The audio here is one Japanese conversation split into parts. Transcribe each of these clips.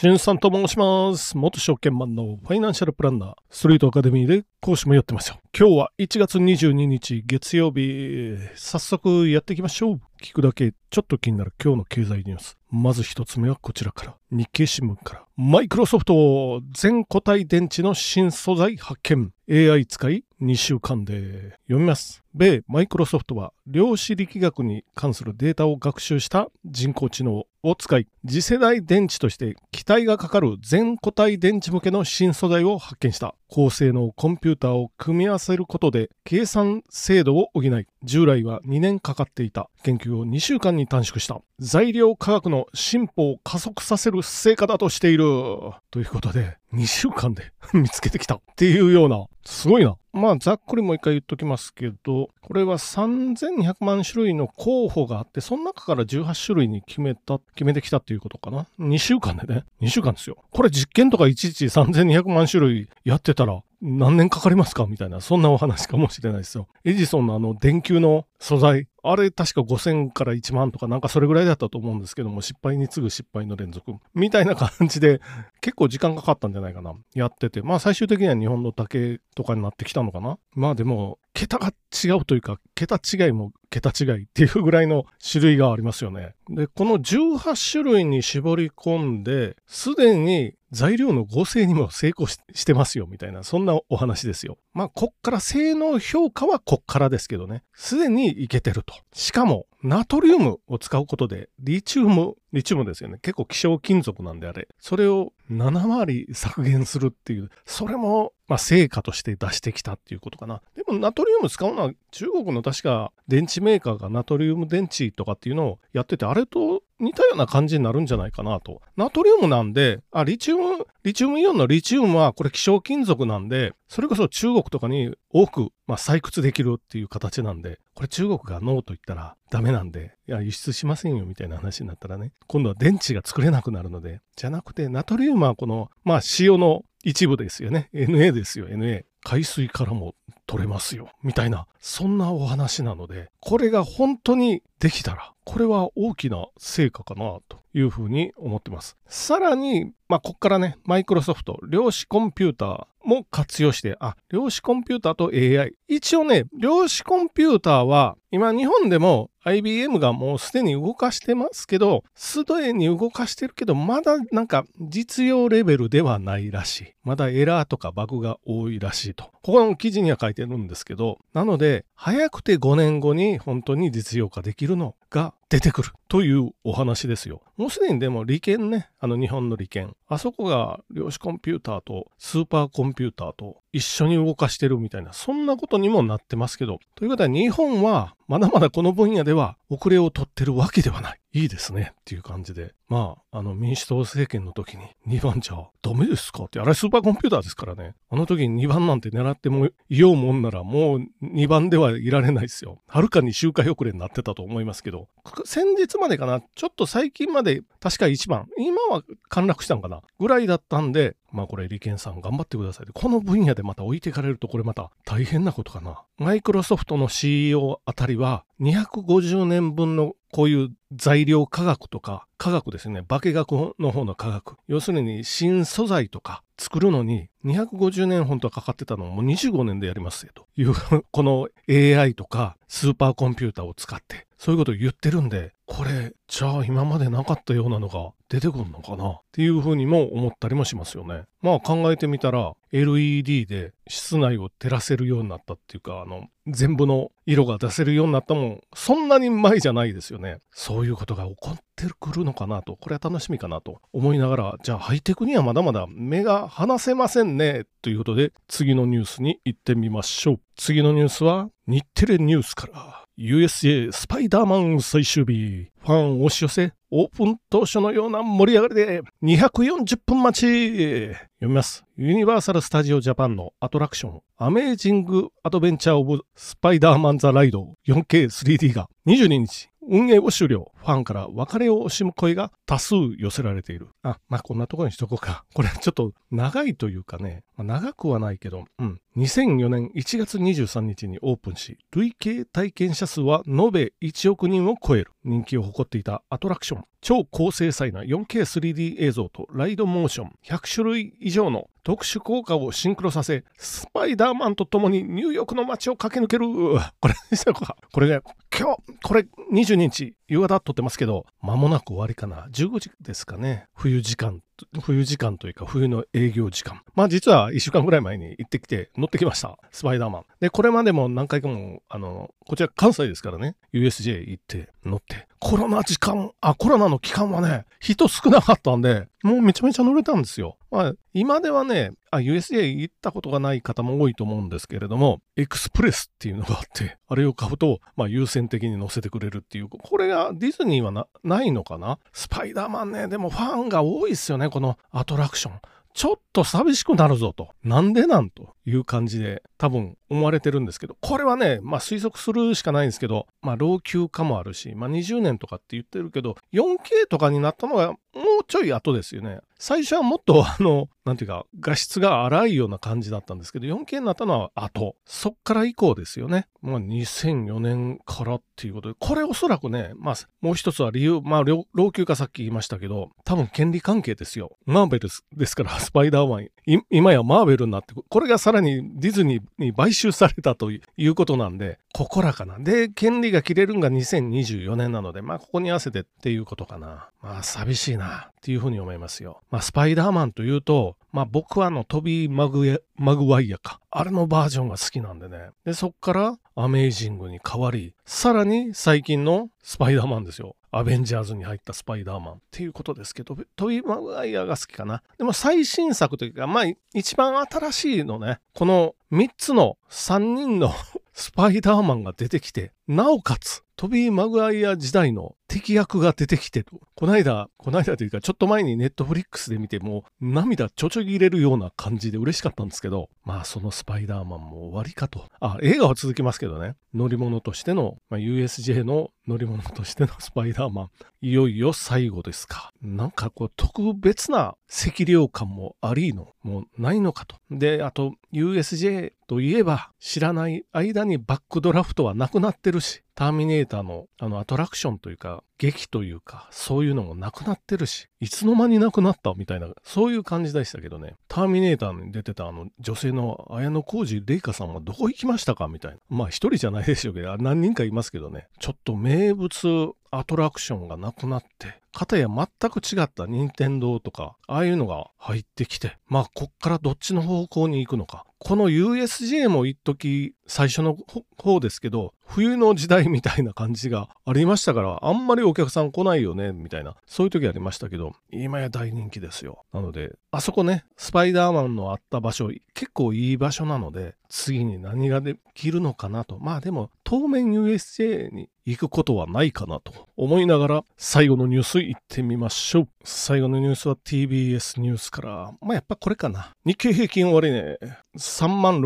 しんさんと申します。元証券マンのファイナンシャルプランナー、ストリートアカデミーで講師もやってますよ。今日は1月22日月曜日、早速やっていきましょう。聞くだけちょっと気になる今日の経済ニュース。まず一つ目はこちらから。日経新聞から。マイクロソフト全固体電池の新素材発見。AI 使い2週間で読みます。米マイクロソフトは量子力学に関するデータを学習した人工知能を使い、次世代電池として期待がかかる全固体電池向けの新素材を発見した。高性能コンピューターを組み合わせることで計算精度を補い、従来は2年かかっていた研究を2週間に短縮した。材料科学の進歩を加速させる成果だとしている。ということで、2週間で見つけてきたっていうような、すごいな。まあ、ざっくりもう一回言っときますけど、これは3200万種類の候補があって、その中から18種類に決めた、決めてきたっていうことかな。2週間でね。2週間ですよ。これ実験とかいちいち3200万種類やってたら、何年かかりますか？みたいな、そんなお話かもしれないですよ。エジソンのあの電球の素材、あれ確か5000から1万とかなんかそれぐらいだったと思うんですけども、失敗に次ぐ失敗の連続。みたいな感じで、結構時間かかったんじゃないかな。やってて。まあ最終的には日本の竹とかになってきたのかな。まあでも、桁が違うというか、桁違いも桁違いっていうぐらいの種類がありますよね。で、この18種類に絞り込んで、すでに材料の合成にも成功してますよ、みたいな、そんなお話ですよ。まあ、こっから性能評価はこっからですけどね。すでにいけてると。しかも、ナトリウムを使うことで、リチウム、リチウムですよね。結構希少金属なんであれ。それを7割削減するっていう、それも、まあ、成果として出してきたっていうことかな。でも、ナトリウム使うのは中国の確か電池メーカーがナトリウム電池とかっていうのをやってて、あれと似たような感じになるんじゃないかなと。ナトリウムなんで、あ、リチウム、リチウムイオンのリチウムはこれ希少金属なんで、それこそ中国とかに多く、まあ、採掘できるっていう形なんで、これ中国がノーと言ったらダメなんで、いや、輸出しませんよみたいな話になったらね、今度は電池が作れなくなるので、じゃなくて、ナトリウムはこの、まあ、塩の一部ですよね。NA ですよ、NA。海水からも取れますよ。みたいな、そんなお話なので、これが本当にできたら、これは大きな成果かなというふうに思ってます。さらに、まあ、こっからね、マイクロソフト、量子コンピューターも活用して、あ、量子コンピューターと AI。一応ね、量子コンピューターは、今日本でも IBM がもうすでに動かしてますけど、すでに動かしてるけど、まだなんか実用レベルではないらしい。まだエラーとかバグが多いらしいと。ここの記事には書いてるんですけど、なので、早くて5年後に本当に実用化できるの。が出てくるというお話ですよ。もうすでにでも利権ね、あの日本の利権。あそこが量子コンピューターとスーパーコンピューターと一緒に動かしてるみたいな、そんなことにもなってますけど。ということは日本はまだまだこの分野では遅れを取ってるわけではない。いいですねっていう感じで。まあ、あの民主党政権の時に2番じゃダメですかって、あれスーパーコンピューターですからね。あの時に2番なんて狙ってもいようもんならもう2番ではいられないですよ。はるかに周回遅れになってたと思いますけど、先日までかな、ちょっと最近まで確か1番、今は陥落したんかな？ぐらいだったんで、まあこれ利権さん頑張ってください。この分野でまた置いていかれるとこれまた大変なことかな。マイクロソフトの CEO あたりは250年分のこういう材料科学とか科学ですね。化学の方の科学。要するに新素材とか作るのに250年本当はかかってたのをもう25年でやりますよという この AI とかスーパーコンピューターを使ってそういうことを言ってるんでこれじゃあ今までなかったようなのが出てくるのかな？っていうふうにも思ったりもしますよね。まあ考えてみたら LED で室内を照らせるようになったっていうかあの全部の色が出せるようになったもんそんなに前じゃないですよね。そういうことが起こってくるのかなとこれは楽しみかなと思いながらじゃあハイテクにはまだまだ目が離せませんねということで次のニュースに行ってみましょう。次のニュースは日テレニュースから USA スパイダーマン最終日ファン押し寄せオープン当初のような盛り上がりで240分待ち読みます。ユニバーサル・スタジオ・ジャパンのアトラクションアメージング・アドベンチャー・オブ・スパイダーマン・ザ・ライド 4K3D が22日運営を終了。ファンから別れを惜しむ声が多数寄せられている。あ、まあ、こんなところにしとこうか。これちょっと長いというかね、まあ、長くはないけど、うん。2004年1月23日にオープンし、累計体験者数は延べ1億人を超える人気を誇っていたアトラクション。超高精細な 4K3D 映像とライドモーション100種類以上の特殊効果をシンクロさせ、スパイダーマンと共にニューヨークの街を駆け抜ける。これ、これね、今日、これ22日、夕方撮ってますけど、間もなく終わりかな。15時ですかね。冬時間、冬時間というか冬の営業時間。まあ実は1週間ぐらい前に行ってきて乗ってきました。スパイダーマン。で、これまでも何回かも、あの、こちら関西ですからね、USJ 行って乗って。コロナ時間、あ、コロナの期間はね、人少なかったんで、もうめちゃめちゃ乗れたんですよ。まあ、今ではね、あ、USJ 行ったことがない方も多いと思うんですけれども、エクスプレスっていうのがあって、あれを買うと、まあ、優先的に乗せてくれるっていう、これがディズニーはなないのかな？スパイダーマンね、でもファンが多いですよね、このアトラクション。ちょっと寂しくなるぞと。なんでなんという感じで多分思われてるんですけど、これはね、まあ推測するしかないんですけど、まあ老朽化もあるし、まあ20年とかって言ってるけど、4K とかになったのがもうちょい後ですよね。最初はもっとあの、なんていうか、画質が荒いような感じだったんですけど、4K になったのは後。そっから以降ですよね。まあ2004年からっていうことで、これおそらくね、まあもう一つは理由、まあ老朽化さっき言いましたけど、多分権利関係ですよ。マーベルですから、スパイダーマン、今やマーベルになって、これがさらにディズニーに買収されたということなんで、ここらかな。で、権利が切れるんが2024年なので、まあここに合わせてっていうことかな。まあ寂しいなっていうふうに思いますよ。まあスパイダーマンというと、まあ僕はあのトビー・マグワイアか。あれのバージョンが好きなんでね。で、そっからアメイジングに変わり、さらに最近のスパイダーマンですよ。アベンジャーズに入ったスパイダーマンっていうことですけど、トビ・マグワイアが好きかな。でも最新作というか、まあ一番新しいのね、この3つの3人のスパイダーマンが出てきて、なおかつトビー・マグワイア時代の敵役が出てきてと。こないだ、こないだというか、ちょっと前にネットフリックスで見ても、涙ちょちょぎれるような感じで嬉しかったんですけど、まあそのスパイダーマンも終わりかと。あ、映画は続きますけどね。乗り物としての、まあ、USJ の乗り物としてのスパイダーマン。いよいよ最後ですか。なんかこう特別な赤涼感もありの、もうないのかと。で、あと USJ といえば知らない間にバックドラフトはなくなってるし、ターミネーターのあのアトラクションというか、劇というか、そういうのもなくなってるし、いつの間になくなったみたいな、そういう感じでしたけどね。ターミネーターに出てたあの女性の綾野浩二玲香さんはどこ行きましたかみたいな。まあ一人じゃないでしょうけど、何人かいますけどね。ちょっと名物アトラクションがなくなって、かたや全く違った任天堂とか、ああいうのが入ってきて、まあこっからどっちの方向に行くのか。この USJ も一時最初の方ですけど、冬の時代みたいな感じがありましたから、あんまりお客さん来ないよね、みたいな、そういう時ありましたけど、今や大人気ですよ。なので、あそこね、スパイダーマンのあった場所、結構いい場所なので、次に何ができるのかなと。まあでも、当面 USJ に行くことはないかなと思いながら、最後のニュース行ってみましょう。最後のニュースは TBS ニュースから、まあやっぱこれかな。日経平均終値、ね、3万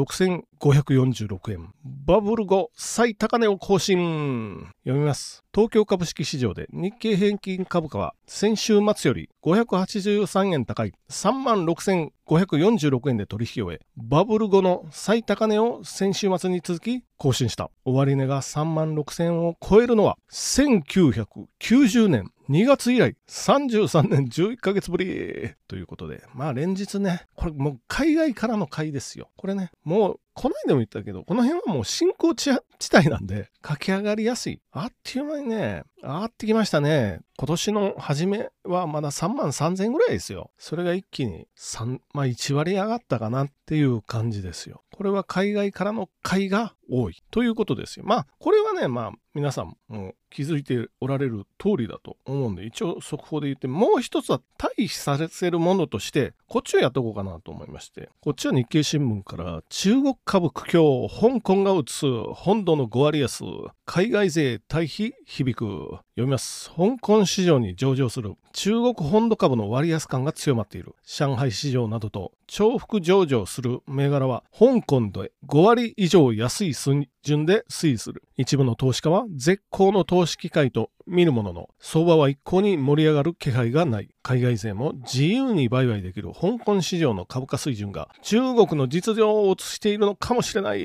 546円。バブル後最高値を更新。読みます。東京株式市場で日経平均株価は先週末より583円高い36,546円で取引を終え、バブル後の最高値を先週末に続き更新した。終値が3万6000円を超えるのは1990年2月以来33年11ヶ月ぶりということで、まあ連日ね、これもう海外からの買いですよ。これね、もうこの間も言ったけど、この辺はもう新興地帯なんで、駆け上がりやすい。あっという間にね、上がってきましたね。今年の初めはまだ3万3000ぐらいですよ。それが一気に3、まあ1割上がったかなっていう感じですよ。これは海外からの買いが多いということですよ。まあ、これはね、まあ、皆さんも気づいておられる通りだと思うんで、一応速報で言って、もう一つは対比させるものとして、こっちをやっとこうかなと思いまして、こっちは日経新聞から中国株苦境、香港が打つ本土の5割安、海外勢対比響く、読みます。香港市場に上場する中国本土株の割安感が強まっている上海市場などと重複上場する銘柄は香港で5割以上安い水準で推移する。一部の投資家は絶好の投資機会と見るものの、相場は一向に盛り上がる気配がない。海外勢も自由に売買できる香港市場の株価水準が中国の実情を映しているのかもしれない。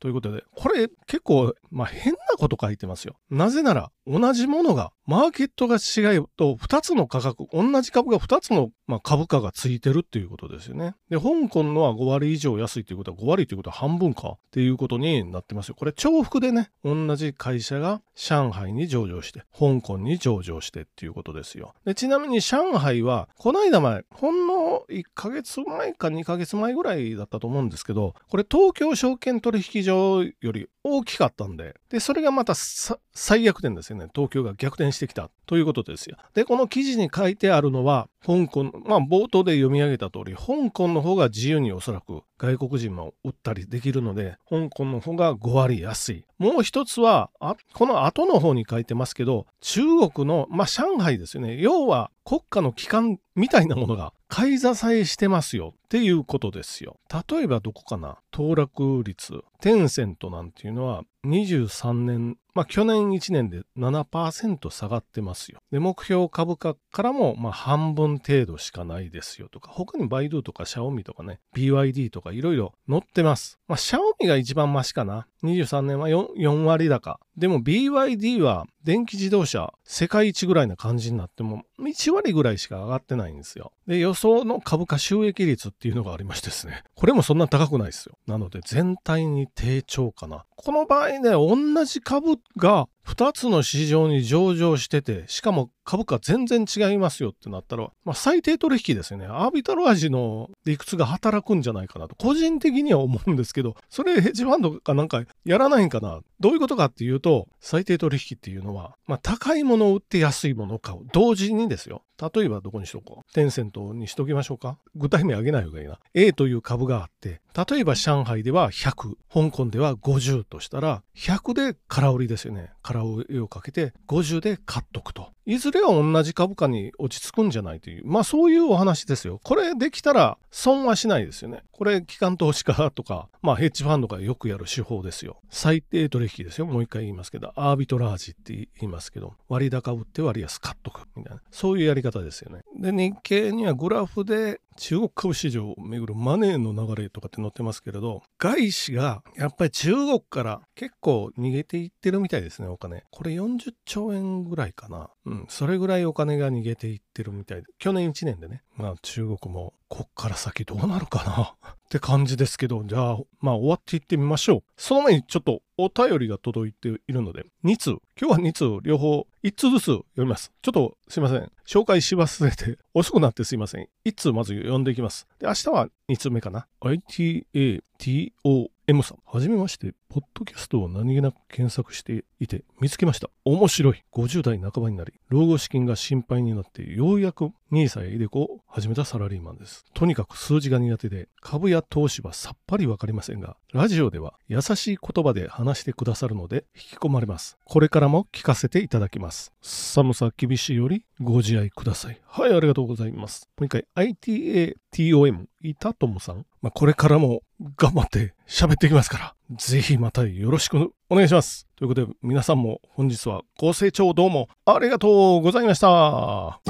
ということで、これ結構、まあ、変なこと書いてますよ。なぜなら、同じものがマーケットが違うと2つの価格、同じ株が2つの、まあ、株価がついてるっていうことですよね。で、香港のは5割以上安いということは5割ということは半分かっていうことになってますよ。これ重複でね、同じ会社が上海に上場して、香港に上場してっていうことですよ。でちなみに上海は、この間前、ほんの1ヶ月前か2ヶ月前ぐらいだったと思うんですけど、これ東京証券取引所より大きかったんで、で、それがまた最悪点ですよね。東京が逆転してきたということですよ。で、この記事に書いてあるのは、香港、まあ冒頭で読み上げた通り、香港の方が自由におそらく外国人も売ったりできるので、香港の方が5割安い。もう一つは、あこの後の方に書いてますけど、中国の、まあ上海ですよね。要は国家の機関みたいなものが買い支えしてますよっていうことですよ。例えばどこかな？騰落率。テンセントなんていうのは23年、まあ去年1年で7%下がってますよ。で、目標株価からもまあ半分程度しかないですよとか、他にバイドゥとかシャオミとかね、BYD とかいろいろ載ってます。まあシャオミが一番マシかな。23年は 4, 4割高。でも BYD は電気自動車世界一ぐらいな感じになっても1割ぐらいしか上がってないんですよ。で、予想の株価収益率っていうのがありましてですね。これもそんな高くないですよ。なので全体に低調かな。この場合ね、同じ株が2つの市場に上場してて、しかも株価全然違いますよってなったら、まあ、最低取引ですよね。アービトラージの理屈が働くんじゃないかなと、個人的には思うんですけど、それヘッジファンドかなんかやらないんかな。どういうことかっていうと、最低取引っていうのは、まあ、高いものを売って安いものを買う。同時にですよ。例えばどこにしとこう。テンセントにしときましょうか。具体名挙げない方がいいな。A という株があって、例えば上海では100、香港では50としたら、100で空売りですよね。空売りをかけて、50で買っとくと。いずれは同じ株価に落ち着くんじゃないという、まあそういうお話ですよ。これできたら損はしないですよね。これ、機関投資家とか、まあヘッジファンドがよくやる手法ですよ。最低取引ですよ。もう一回言いますけど、アービトラージって言いますけど、割高売って割安買っとくみたいな、そういうやり方ですよね。で、日経にはグラフで中国株市場をめぐるマネーの流れとかって載ってますけれど、外資がやっぱり中国から結構逃げていってるみたいですね、お金。これ40兆円ぐらいかな。うん、それぐらいお金が逃げていってるみたいで。去年1年でね、まあ中国もこっから先どうなるかな？って感じですけど、じゃあ、まあ終わっていってみましょう。その前にちょっとお便りが届いているので、2通、今日は2通両方1通ずつ読みます。ちょっとすいません。紹介し忘れて 遅くなってすいません。1通まず読んでいきます。で、明日は2通目かな。ITATO M さん、はじめまして、ポッドキャストを何気なく検索していて見つけました。面白い。50代半ばになり、老後資金が心配になって、ようやく NISA や iDeCo を始めたサラリーマンです。とにかく数字が苦手で、株や投資はさっぱりわかりませんが、ラジオでは優しい言葉で話してくださるので、引き込まれます。これからも聞かせていただきます。寒さ厳しいよりご自愛ください。はい、ありがとうございます。もう一回、ITATOM、イタトムさん。まあ、これからも頑張って喋っていきますから、ぜひまたよろしくお願いします。ということで、皆さんも本日はご清聴どうもありがとうございました。